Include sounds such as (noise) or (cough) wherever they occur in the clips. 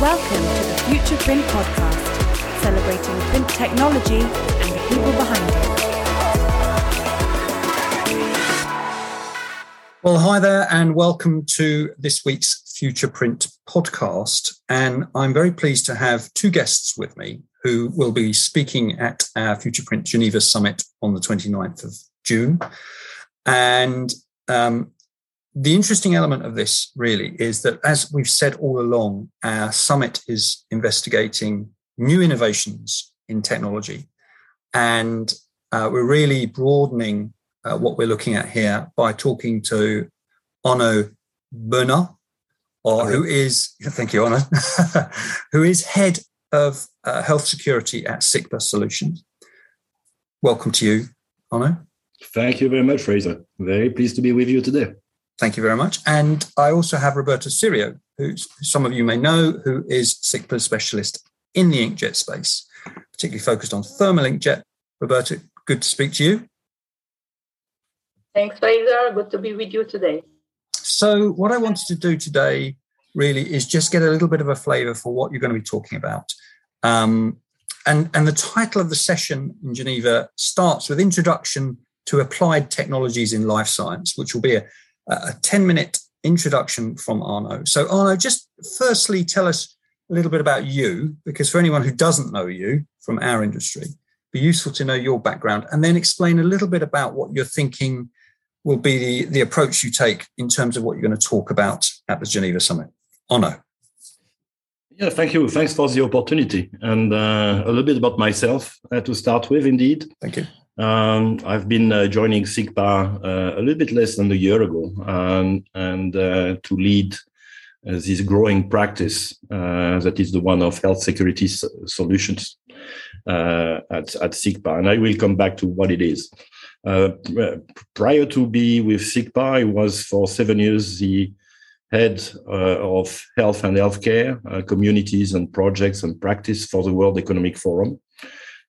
Welcome to the Future Print Podcast, celebrating print technology and the people behind it. Well, hi there, and welcome to this week's Future Print podcast. And I'm very pleased to have two guests with me who will be speaking at our Future Print Geneva Summit on the 29th of June. And um, the interesting element of this really is that, as we've said all along, our summit is investigating new innovations in technology. And uh, we're really broadening uh, what we're looking at here by talking to Arnaud Bernaert, or who is, thank you, Arnaud, (laughs) who is head of uh, health security at SICPA Solutions. Welcome to you, Arnaud. Thank you very much, Fraser. Very pleased to be with you today. Thank you very much. And I also have Roberto Sirio, who some of you may know, who is SICPA specialist in the inkjet space, particularly focused on thermal inkjet. Roberto, good to speak to you. Thanks, Fraser. Good to be with you today. So, what I wanted to do today really is just get a little bit of a flavor for what you're going to be talking about. Um, and, and the title of the session in Geneva starts with Introduction to Applied Technologies in Life Science, which will be a, a 10 minute introduction from Arnaud. So, Arnaud, just firstly tell us a little bit about you, because for anyone who doesn't know you from our industry, be useful to know your background, and then explain a little bit about what you're thinking will be the, the approach you take in terms of what you're going to talk about at the Geneva Summit. Arnaud. Yeah, thank you. Thanks for the opportunity. And uh, a little bit about myself uh, to start with, indeed. Thank you. Um, I've been uh, joining SICPA uh, a little bit less than a year ago, um, and uh, to lead uh, this growing practice uh, that is the one of health security s- solutions uh, at, at SICPA. And I will come back to what it is. prior to be with SICPA, I was for seven years the head of health and healthcare communities and projects and practice for the World Economic Forum.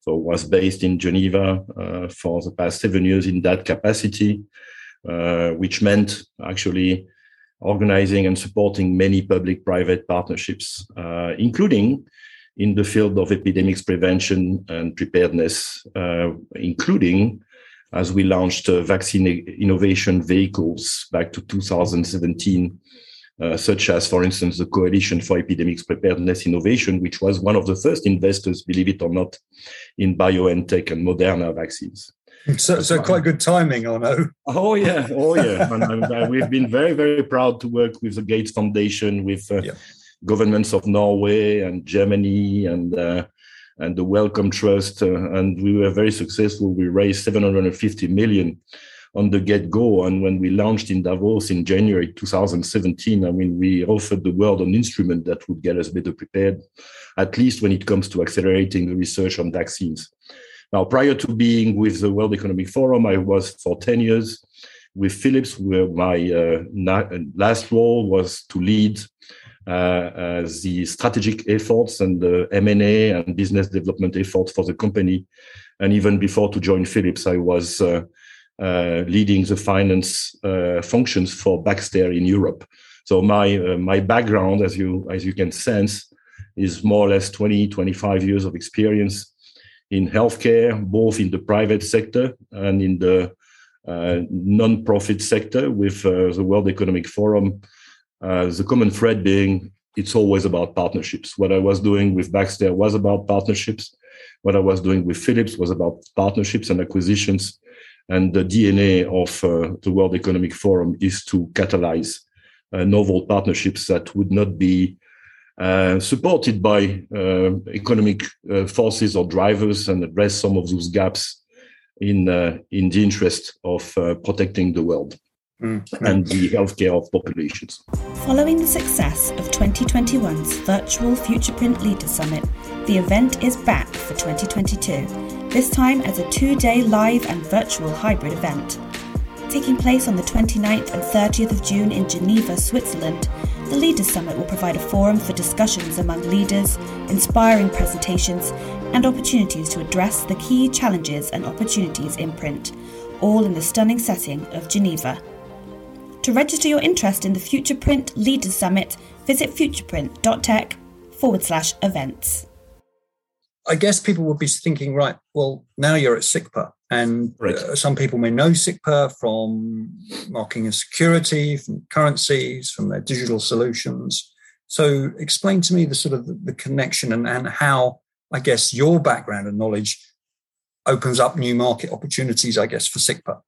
So was based in Geneva uh, for the past seven years in that capacity, uh, which meant actually organizing and supporting many public-private partnerships, uh, including in the field of epidemics prevention and preparedness, uh, including as we launched uh, vaccine innovation vehicles back to 2017 uh, such as, for instance, the Coalition for Epidemics Preparedness Innovation, which was one of the first investors, believe it or not, in BioNTech and Moderna vaccines. So, so quite good timing, I know. Oh yeah, (laughs) oh yeah. and, uh, we've been very, very proud to work with the Gates Foundation, with uh, yeah. governments of Norway and Germany, and uh, and the Wellcome Trust, uh, and we were very successful. We raised 750 million on the get go. And when we launched in Davos in January 2017, I mean, we offered the world an instrument that would get us better prepared, at least when it comes to accelerating the research on vaccines. Now, prior to being with the World Economic Forum, I was for 10 years with Philips, where my uh, na- last role was to lead uh, uh, the strategic efforts and the M&A and business development efforts for the company. And even before to join Philips, I was uh, leading the finance uh, functions for Baxter in Europe. So my uh, my background, as you as you can sense, is more or less 20, 25 years of experience in healthcare, both in the private sector and in the uh, non-profit sector with uh, the World Economic Forum. Uh, the common thread being it's always about partnerships. What I was doing with Baxter was about partnerships. What I was doing with Philips was about partnerships and acquisitions and the DNA of uh, the World Economic Forum is to catalyze uh, novel partnerships that would not be uh, supported by uh, economic uh, forces or drivers and address some of those gaps in uh, in the interest of protecting the world. Mm-hmm. and the healthcare of populations. Following the success of 2021's virtual FuturePrint Leader Summit, the event is back for 2022 this time as a two day live and virtual hybrid event. Taking place on the 29th and 30th of June in Geneva, Switzerland, the Leaders Summit will provide a forum for discussions among leaders, inspiring presentations, and opportunities to address the key challenges and opportunities in print, all in the stunning setting of Geneva. To register your interest in the Future Print Leaders Summit, visit futureprint.tech forward slash events. I guess people would be thinking, right, well, now you're at SICPA, and right. uh, some people may know SICPA from marking and security, from currencies, from their digital solutions. So, explain to me the sort of the connection and, and how, I guess, your background and knowledge opens up new market opportunities, I guess, for SICPA.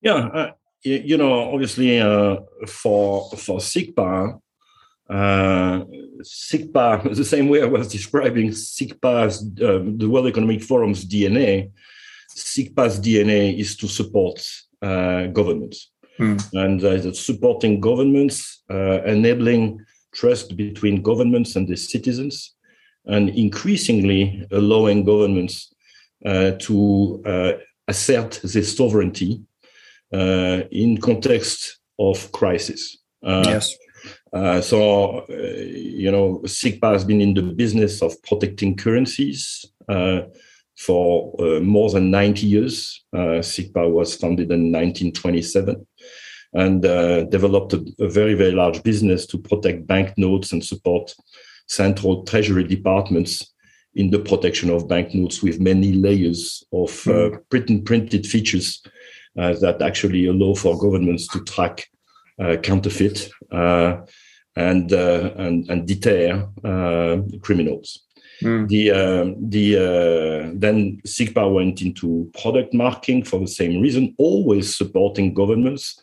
Yeah, uh, you, you, know, obviously, uh, for for SICPA, uh, SICPA, (laughs) the same way I was describing SICPA's, uh, the World Economic Forum's DNA, SICPA's DNA is to support uh, governments. Hmm. And uh, supporting governments, uh, enabling trust between governments and the citizens, and increasingly allowing governments uh, to uh, assert their sovereignty in context of crisis. yes. Uh, so, uh, you know, SICPA has been in the business of protecting currencies uh, for uh, more than 90 years. Uh, SICPA was founded in 1927 and uh, developed a, a, very, very large business to protect banknotes and support central treasury departments in the protection of banknotes with many layers of mm. printed features that actually allow for governments to track counterfeit and uh, and and deter uh, criminals. Mm. The uh, the uh, then SICPA went into product marking for the same reason, always supporting governments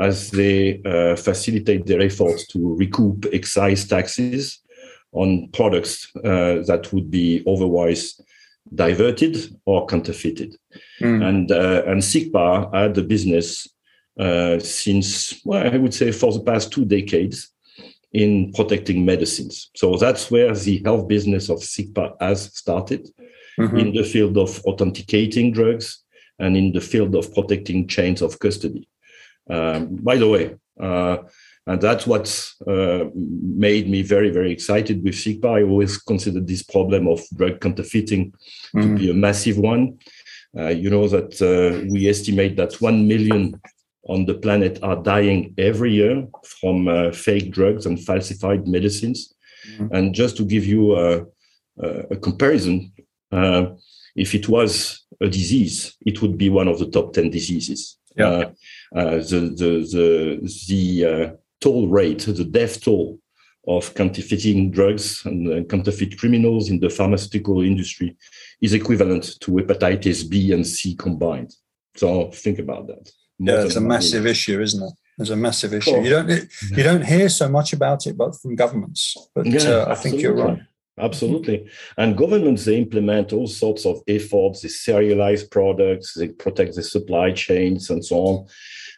as they uh, facilitate their efforts to recoup excise taxes on products uh, that would be otherwise diverted or counterfeited. Mm. And and SICPA had the business since well, I would say for the past two decades in protecting medicines. So that's where the health business of SICPA has started mm-hmm. in the field of authenticating drugs and in the field of protecting chains of custody. Um, by the way, uh, and that's what uh, made me very, very excited with SICPA. I always considered this problem of drug counterfeiting mm-hmm. to be a massive one. Uh, you know that uh, we estimate that 1 million on the planet are dying every year from uh, fake drugs and falsified medicines. Mm-hmm. And just to give you a, a comparison, uh, if it was a disease, it would be one of the top 10 diseases. Yeah. Uh, uh the the, the, the uh, toll rate, the death toll of counterfeiting drugs and uh, counterfeit criminals in the pharmaceutical industry is equivalent to hepatitis B and C combined. So think about that yeah, it's a massive issue, isn't it? There's a massive issue. You don't you don't hear so much about it, but from governments. But yeah, uh, I think you're right. Absolutely. And governments, they implement all sorts of efforts, they serialize products, they protect the supply chains and so on.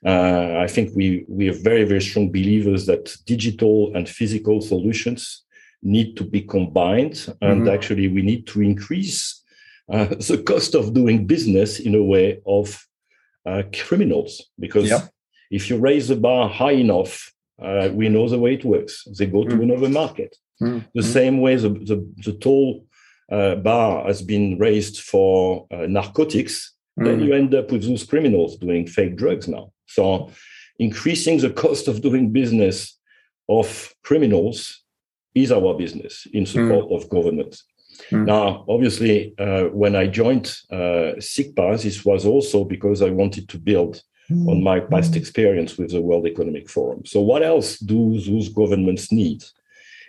Uh, I think we, we are very, very strong believers that digital and physical solutions need to be combined. And mm-hmm. actually, we need to increase uh, (laughs) the cost of doing business in a way of uh, criminals because if you raise the bar high enough, uh, we know the way it works. They go to mm. another market. Mm. The mm. same way the, the, the toll uh, bar has been raised for uh, narcotics, then mm. you end up with those criminals doing fake drugs now. So increasing the cost of doing business of criminals is our business in support mm. of government. Mm. Now, obviously, uh, when I joined uh, SICPA, this was also because I wanted to build mm. on my past experience with the World Economic Forum. So, what else do those governments need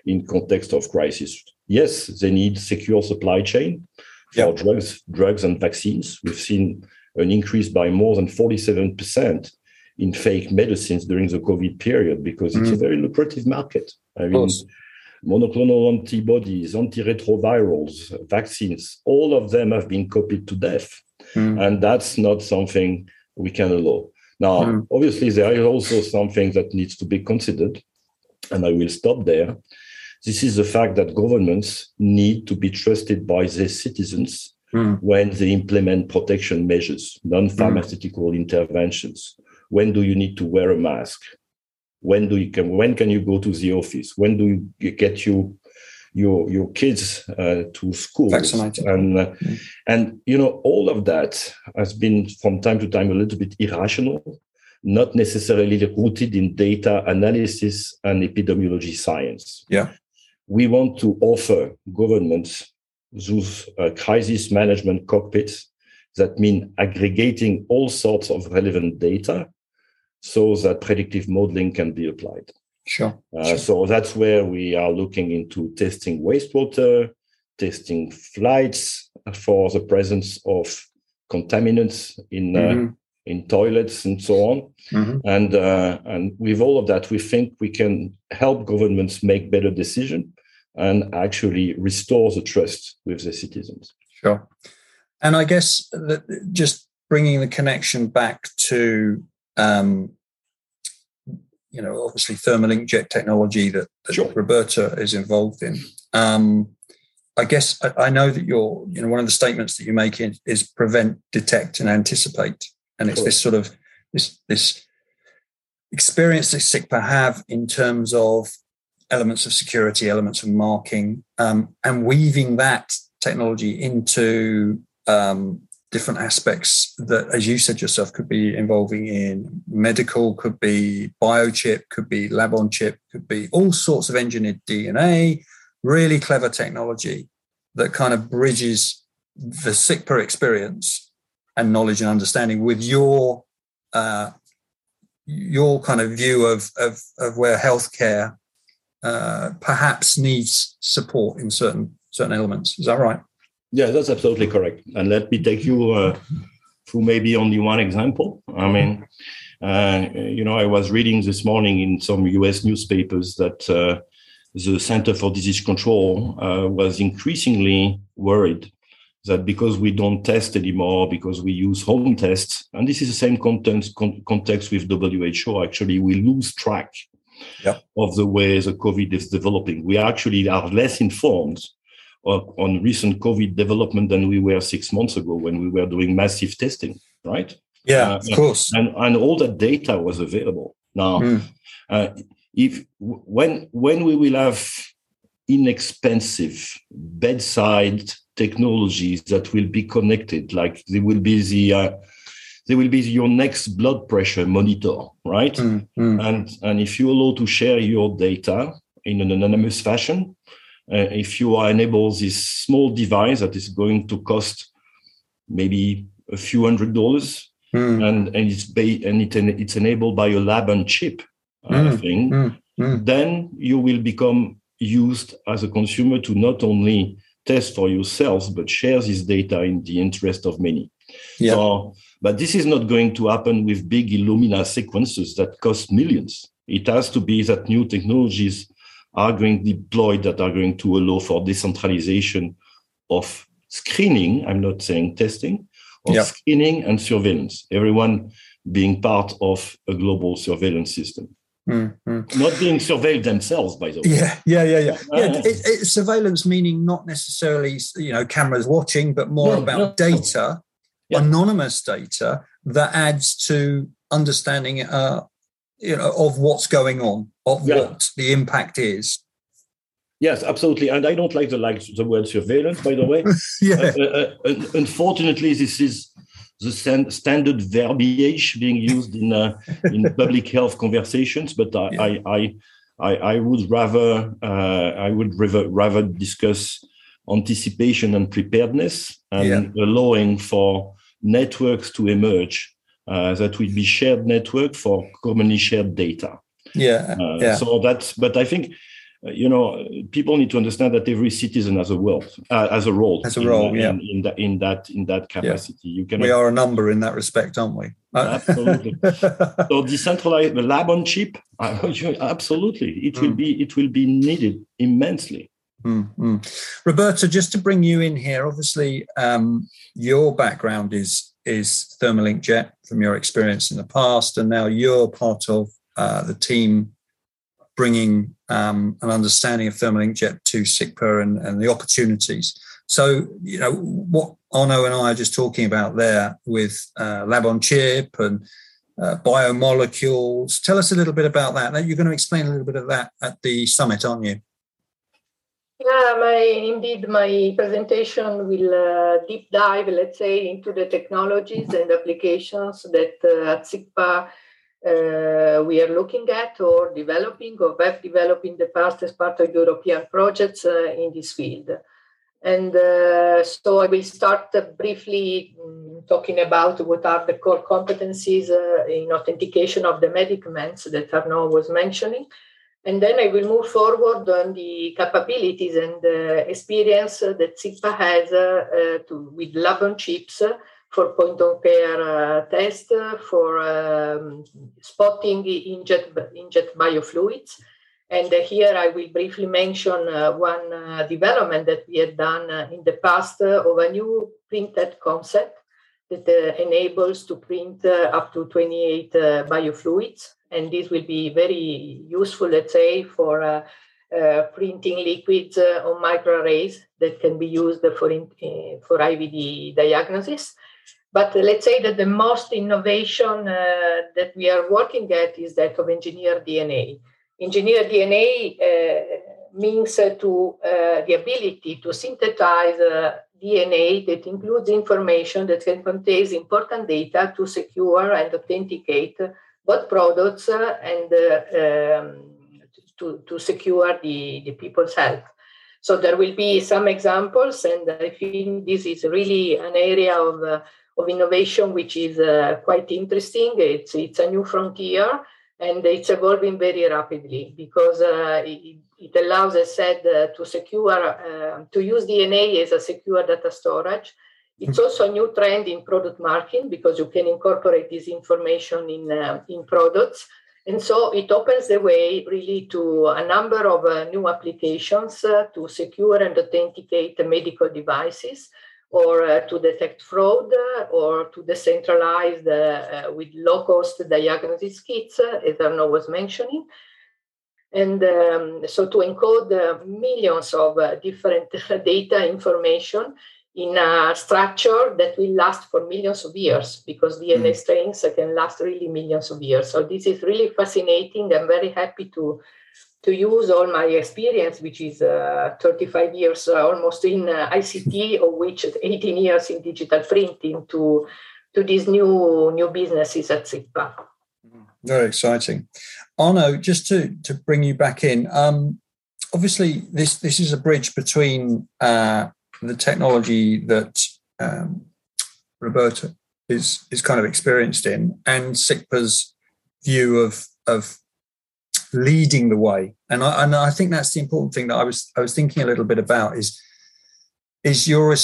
in context of crisis? Yes, they need secure supply chain for yep. drugs, drugs and vaccines. We've seen an increase by more than 47% in fake medicines during the COVID period because it's mm. a very lucrative market. I mean, monoclonal antibodies, antiretrovirals, vaccines, all of them have been copied to death. Mm. And that's not something we can allow. Now, mm. obviously, there is also something that needs to be considered, and I will stop there. This is the fact that governments need to be trusted by their citizens mm. when they implement protection measures, non pharmaceutical interventions. When do you need to wear a mask? When do you can when can you go to the office when do you get you your your kids uh, to school Vaccinated. and uh, mm. and you know all of that has been from time to time a little bit irrational not necessarily rooted in data analysis and epidemiology science yeah we want to offer governments those uh, crisis management cockpits that mean aggregating all sorts of relevant data so that predictive modeling can be applied. Sure. Uh, sure. So that's where we are looking into testing wastewater, testing flights for the presence of contaminants in uh, mm-hmm. in toilets and so on. Mm-hmm. And uh, and with all of that, we think we can help governments make better decisions and actually restore the trust with the citizens. Sure. And I guess that just bringing the connection back to, um, you know, obviously thermal inkjet technology that, that sure. Roberto is involved in. Um, I guess I, I, know that you're, you know, one of the statements that you make in, is prevent, detect, and anticipate, and it's this sort of this this experience that SICPA have in terms of elements of security, elements of marking, um, and weaving that technology into um, different aspects that, as you said yourself, could be involving in medical, could be biochip, could be lab on chip, could be all sorts of engineered DNA, really clever technology that kind of bridges the SICPA experience and knowledge and understanding with your uh, your kind of view of, of, of where healthcare uh, perhaps needs support in certain certain elements. Is that right? Yeah, that's absolutely correct. And let me take you uh, through maybe only one example. I mean, uh, you know, I was reading this morning in some U.S. newspapers that uh, the Center for Disease Control uh, was increasingly worried that because we don't test anymore, because we use home tests, and this is the same context, con- context with WHO, actually, we lose track yeah. of the way the COVID is developing. We actually are less informed on recent COVID development than we were six months ago when we were doing massive testing, right? Yeah, uh, of course. And, and all that data was available. Now, mm. uh, if when when we will have inexpensive bedside technologies that will be connected, like there will be the uh, there will be your next blood pressure monitor, right? Mm, mm. And and if you allow to share your data in an anonymous fashion, uh, if you are enable this small device that is going to cost maybe a few hundred dollars, mm. and and it's ba- and it it's enabled by a lab on chip uh, mm. thing, mm. then you will become used as a consumer to not only test for yourselves but share this data in the interest of many. Yeah. So, but this is not going to happen with big Illumina sequences that cost millions. It has to be that new technologies are going deployed that are going to allow for decentralization of screening. I'm not saying testing, of screening and surveillance. Everyone being part of a global surveillance system. Mm-hmm. Not being surveilled themselves, by the way. Yeah, yeah, yeah, yeah. Yeah it, it, surveillance meaning not necessarily you know cameras watching, but more no, about no, data, no. anonymous data that adds to understanding uh, you know of what's going on of yeah. what the impact is yes absolutely and i don't like the like the word surveillance by the way (laughs) yeah uh, uh, uh unfortunately this is the standard verbiage being used in uh, in (laughs) public health conversations but I, yeah. I, I I, I would rather uh, I would rather, rather discuss anticipation and preparedness and yeah. allowing for networks to emerge that will be shared network for commonly shared data. Yeah, uh, yeah. So that's, but I think, uh, you know, people need to understand that every citizen has a role, uh, as a role, as a role, in, yeah, in, in, that in that in that capacity. Yeah. You can. We are a number in that respect, aren't we? Absolutely. (laughs) so decentralized the lab on chip, (laughs) absolutely, it mm. will be it will be needed immensely. Mm-hmm. Roberto, just to bring you in here, obviously, um, your background is is thermal inkjet from your experience in the past, and now you're part of uh, the team bringing um, an understanding of thermal inkjet to SICPA and, and the opportunities. So, you know, what Arnaud and I are just talking about there with uh, lab on chip and uh, biomolecules. Tell us a little bit about that. You're going to explain a little bit of that at the summit, aren't you? Yeah, my indeed my presentation will uh, deep dive, let's say, into the technologies and applications that uh, at SICPA uh, we are looking at or developing or have developed in the past as part of European projects uh, in this field. And uh, so I will start briefly um, talking about what are the core competencies uh, in authentication of the medicaments that Arnaud was mentioning. And then I will move forward on the capabilities and uh, experience that SICPA has uh, to, with lab on chips for point of care uh, test, for um, spotting inject, biofluids. And here I will briefly mention uh, one uh, development that we had done uh, in the past of a new printed concept that enables to print up to 28 biofluids. And this will be very useful, let's say, for printing liquids on microarrays that can be used for, in, for IVD diagnosis. But let's say that the most innovation uh, that we are working at is that of engineered DNA. Engineered DNA uh, means uh, to uh, the ability to synthesize uh, DNA that includes information that can contain important data to secure and authenticate both products uh, and um, to, to secure the, the people's health. So there will be some examples, and I think this is really an area of of innovation, which is uh, quite interesting. It's, it's a new frontier and it's evolving very rapidly because uh, it, it, allows, as I said, uh, to secure, uh, to use DNA as a secure data storage. It's also a new trend in product marking because you can incorporate this information in, uh, in products. And so it opens the way really to a number of uh, new applications to secure and authenticate medical devices or uh, to detect fraud uh, or to decentralize uh, with low cost diagnosis kits, as Arnaud was mentioning. And um, so to encode millions of different (laughs) data information in a structure that will last for millions of years because DNA mm. strains can last really millions of years. So this is really fascinating. I'm very happy to to use all my experience, which is uh, 35 years uh, almost in uh, ICT, of which 18 years in digital printing, to to these new new businesses at SICPA. Very exciting, Arnaud. Just to to bring you back in. Um, obviously, this this is a bridge between uh, the technology that um, Roberto is is kind of experienced in and SICPA's view of of leading the way. And I, and I think that's the important thing that I was I was thinking a little bit about is is your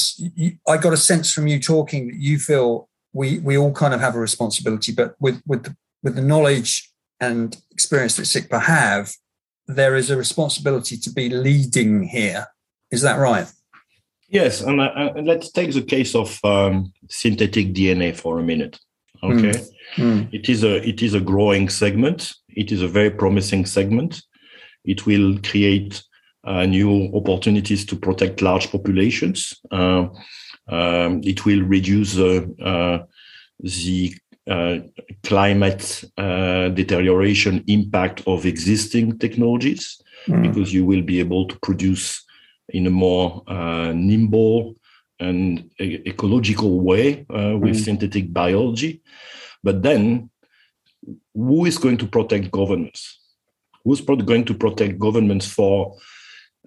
I got a sense from you talking that you feel we we all kind of have a responsibility, but with with the, with the knowledge and experience that SICPA have, there is a responsibility to be leading here. Is that right? Yes, and uh, uh let's take the case of um, synthetic DNA for a minute. Okay, mm. Mm. it is a it is a growing segment. It is a very promising segment. It will create uh, new opportunities to protect large populations. Uh, um, it will reduce uh, uh the uh, climate uh, deterioration impact of existing technologies mm. because you will be able to produce in a more nimble and ecological way with mm. synthetic biology. But then who is going to protect governments? Who's going to protect governments for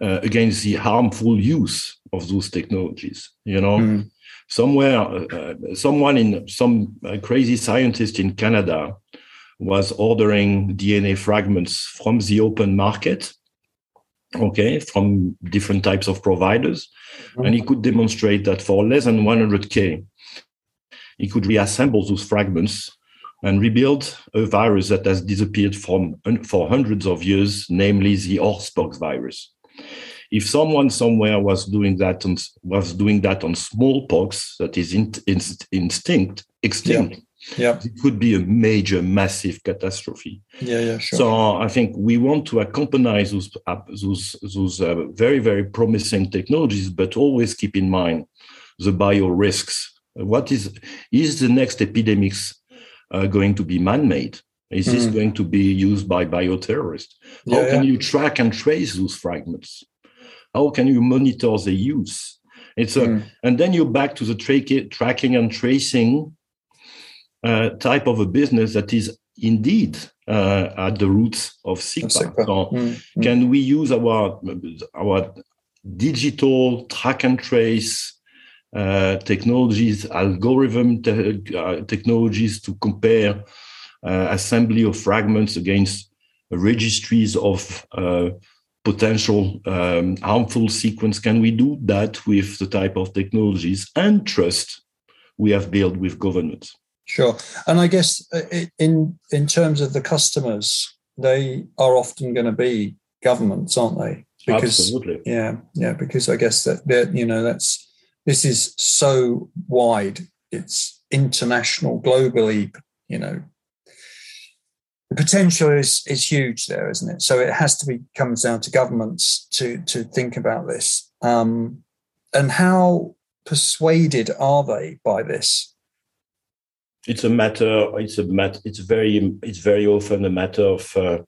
uh, against the harmful use of those technologies? You know, mm. somewhere, uh, someone in some uh, crazy scientist in Canada was ordering DNA fragments from the open market. Okay, from different types of providers, and he could demonstrate that for less than 100k, he could reassemble those fragments and rebuild a virus that has disappeared from for hundreds of years, namely the horsepox virus. If someone somewhere was doing that on, was doing that on smallpox, that is in, in, instinct extinct, yeah. Yeah. it could be a major, massive catastrophe. Yeah, yeah, sure. So I think we want to accompany those uh, those those uh, very very promising technologies, but always keep in mind the bio risks. What is is the next epidemics uh, going to be man-made? Is this mm. going to be used by bioterrorists? How can yeah. you track and trace those fragments? How can you monitor the use? It's a, mm. and then you're back to the tra- tracking and tracing uh, type of a business that is indeed uh, at the roots of SICPA. So mm-hmm. can we use our our digital track and trace uh, technologies, algorithm te- uh, technologies to compare uh, assembly of fragments against registries of uh, potential um, harmful sequence? Can we do that with the type of technologies and trust we have built with governments? Sure, and I guess uh, in in terms of the customers, they are often going to be governments, aren't they? Because, Absolutely. Yeah, yeah. Because I guess that that you know that's this is so wide. It's international, globally. You know, the potential is is huge there, isn't it? So it has to be comes down to governments to to think about this. Um, and how persuaded are they by this? It's a matter. It's a mat. It's very. It's very often a matter of uh,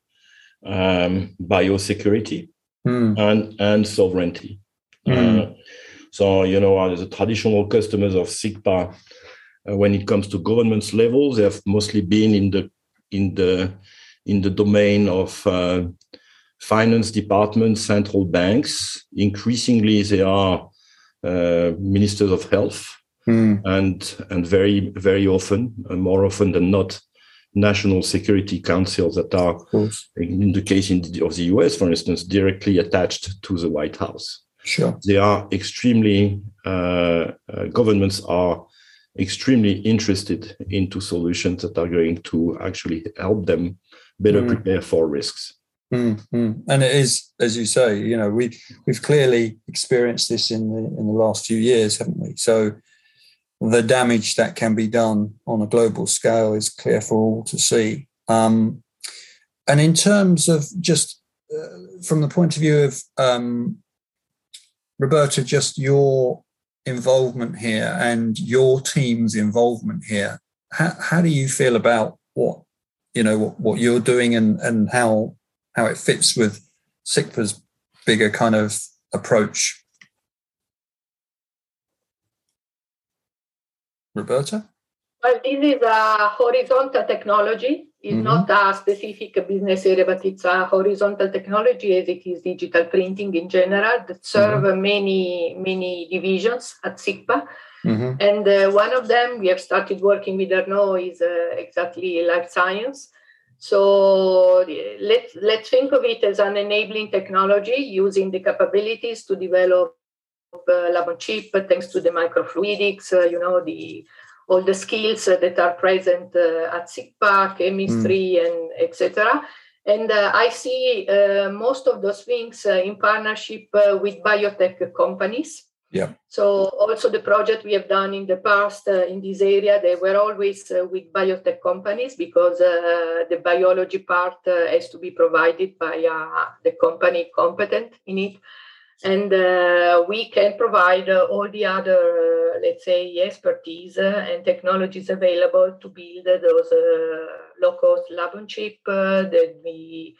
um, biosecurity mm. and and sovereignty. Mm. Uh, so you know, as the traditional customers of SICPA, uh, when it comes to government levels, they have mostly been in the in the in the domain of uh, finance departments, central banks. Increasingly, they are uh, ministers of health mm. and and very very often, more often than not, national security councils that are, in the case in the, of the US, for instance, directly attached to the White House. Sure, they are extremely uh, uh, governments are extremely interested into solutions that are going to actually help them better mm. prepare for risks. Mm-hmm. And it is, as you say, you know, we we've clearly experienced this in the in the last few years, haven't we? So the damage that can be done on a global scale is clear for all to see. Um, and in terms of just uh, from the point of view of um, Roberto, just your involvement here and your team's involvement here, how, how do you feel about what you know what, what you're doing and and how how it fits with SICPA's bigger kind of approach Roberto? Well, this is a horizontal technology. It's mm-hmm. not a specific business area, but it's a horizontal technology as it is digital printing in general that serve mm-hmm. many, many divisions at SICPA. Mm-hmm. And uh, one of them we have started working with Arnaud is uh, exactly life science. So let's let's think of it as an enabling technology using the capabilities to develop lab on chip thanks to the microfluidics, uh, you know, the all the skills that are present uh, at SICPA, chemistry, mm. and etc. And uh, I see uh, most of those things uh, in partnership with biotech companies. Yeah. So also the project we have done in the past in this area, they were always with biotech companies because the biology part has to be provided by the company competent in it and uh, we can provide uh, all the other, uh, let's say, expertise uh, and technologies available to build those uh, low-cost lab on chip, uh, the, the,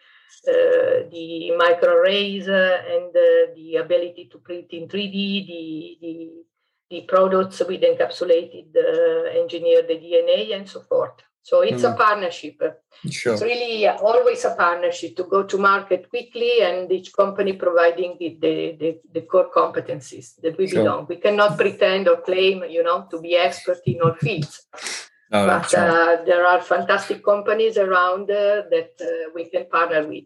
the microarrays, and the ability to print in 3D, the, the, the products with encapsulated engineered DNA, and so forth. So it's mm. a partnership. Sure. It's really always a partnership to go to market quickly and each company providing the, the, the, core competencies that we sure. belong. We cannot pretend or claim, you know, to be expert in all fields. Oh, but uh, there are fantastic companies around uh, that uh, we can partner with.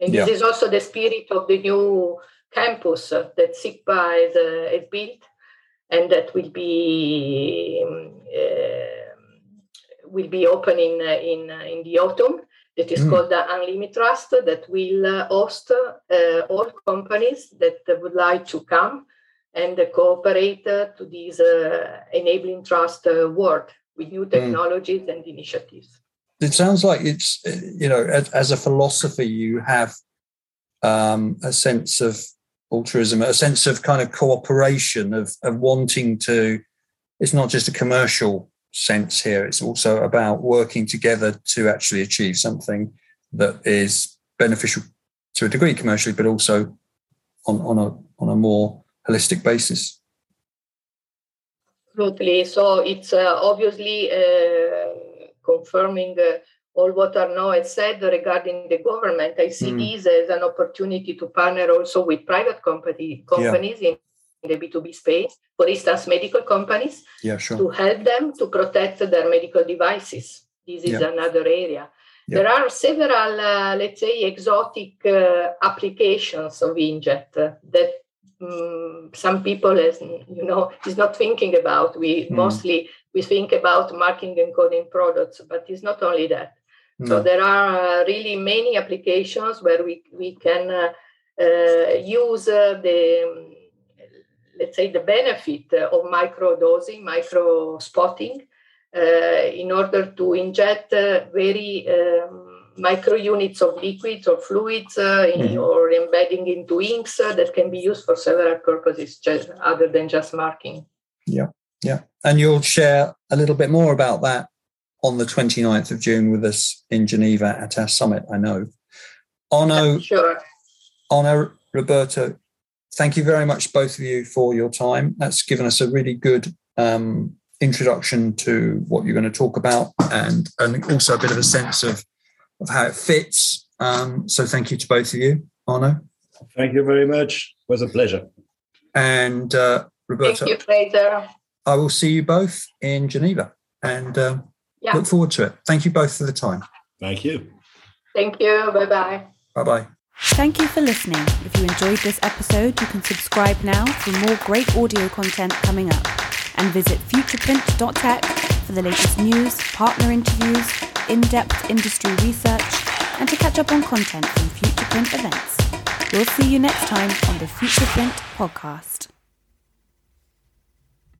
And yeah. this is also the spirit of the new campus that SICPA has, uh, has built and that will be um, uh, will be opening uh, in, uh, in the autumn that is mm. called the Unlimited Trust that will uh, host all companies that would like to come and cooperate to this enabling trust world with new mm. technologies mm. and initiatives. It sounds like it's, you know, as, as a philosopher, you have um, a sense of altruism, a sense of kind of cooperation, of, of wanting to, it's not just a commercial sense here. It's also about working together to actually achieve something that is beneficial to a degree commercially, but also on, on a on a more holistic basis. Absolutely. So it's uh, obviously uh, confirming uh, all what Arnaud has said regarding the government, I see mm. this as an opportunity to partner also with private company, companies yeah. in the B2B space, for instance, medical companies, yeah, sure. to help them to protect their medical devices. This is yeah. another area. Yeah. There are several, uh, let's say, exotic uh, applications of inkjet that um, some people, as you know, is not thinking about. We mm. mostly we think about marking and coding products, but it's not only that. So mm. there are uh, really many applications where we, we can uh, uh, use the, let's say, the benefit of micro dosing, micro spotting, in order to inject very um, micro units of liquids or fluids uh, in, mm-hmm. or embedding into inks uh, that can be used for several purposes just, other than just marking. Yeah, yeah. And you'll share a little bit more about that on the 29th of June with us in Geneva at our summit, I know. Arnaud, sure. Arnaud, Roberto, thank you very much, both of you, for your time. That's given us a really good um, introduction to what you're going to talk about and, and also a bit of a sense of, of how it fits. Um, so thank you to both of you, Arnaud. Thank you very much. It was a pleasure. And uh, Roberto. Thank you, Fraser. I will see you both in Geneva. And um, yeah. look forward to it. Thank you both for the time. Thank you. Thank you. Bye bye. Bye bye. Thank you for listening. If you enjoyed this episode, you can subscribe now for more great audio content coming up. And visit futureprint.tech for the latest news, partner interviews, in depth industry research, and to catch up on content from Futureprint events. We'll see you next time on the Futureprint podcast.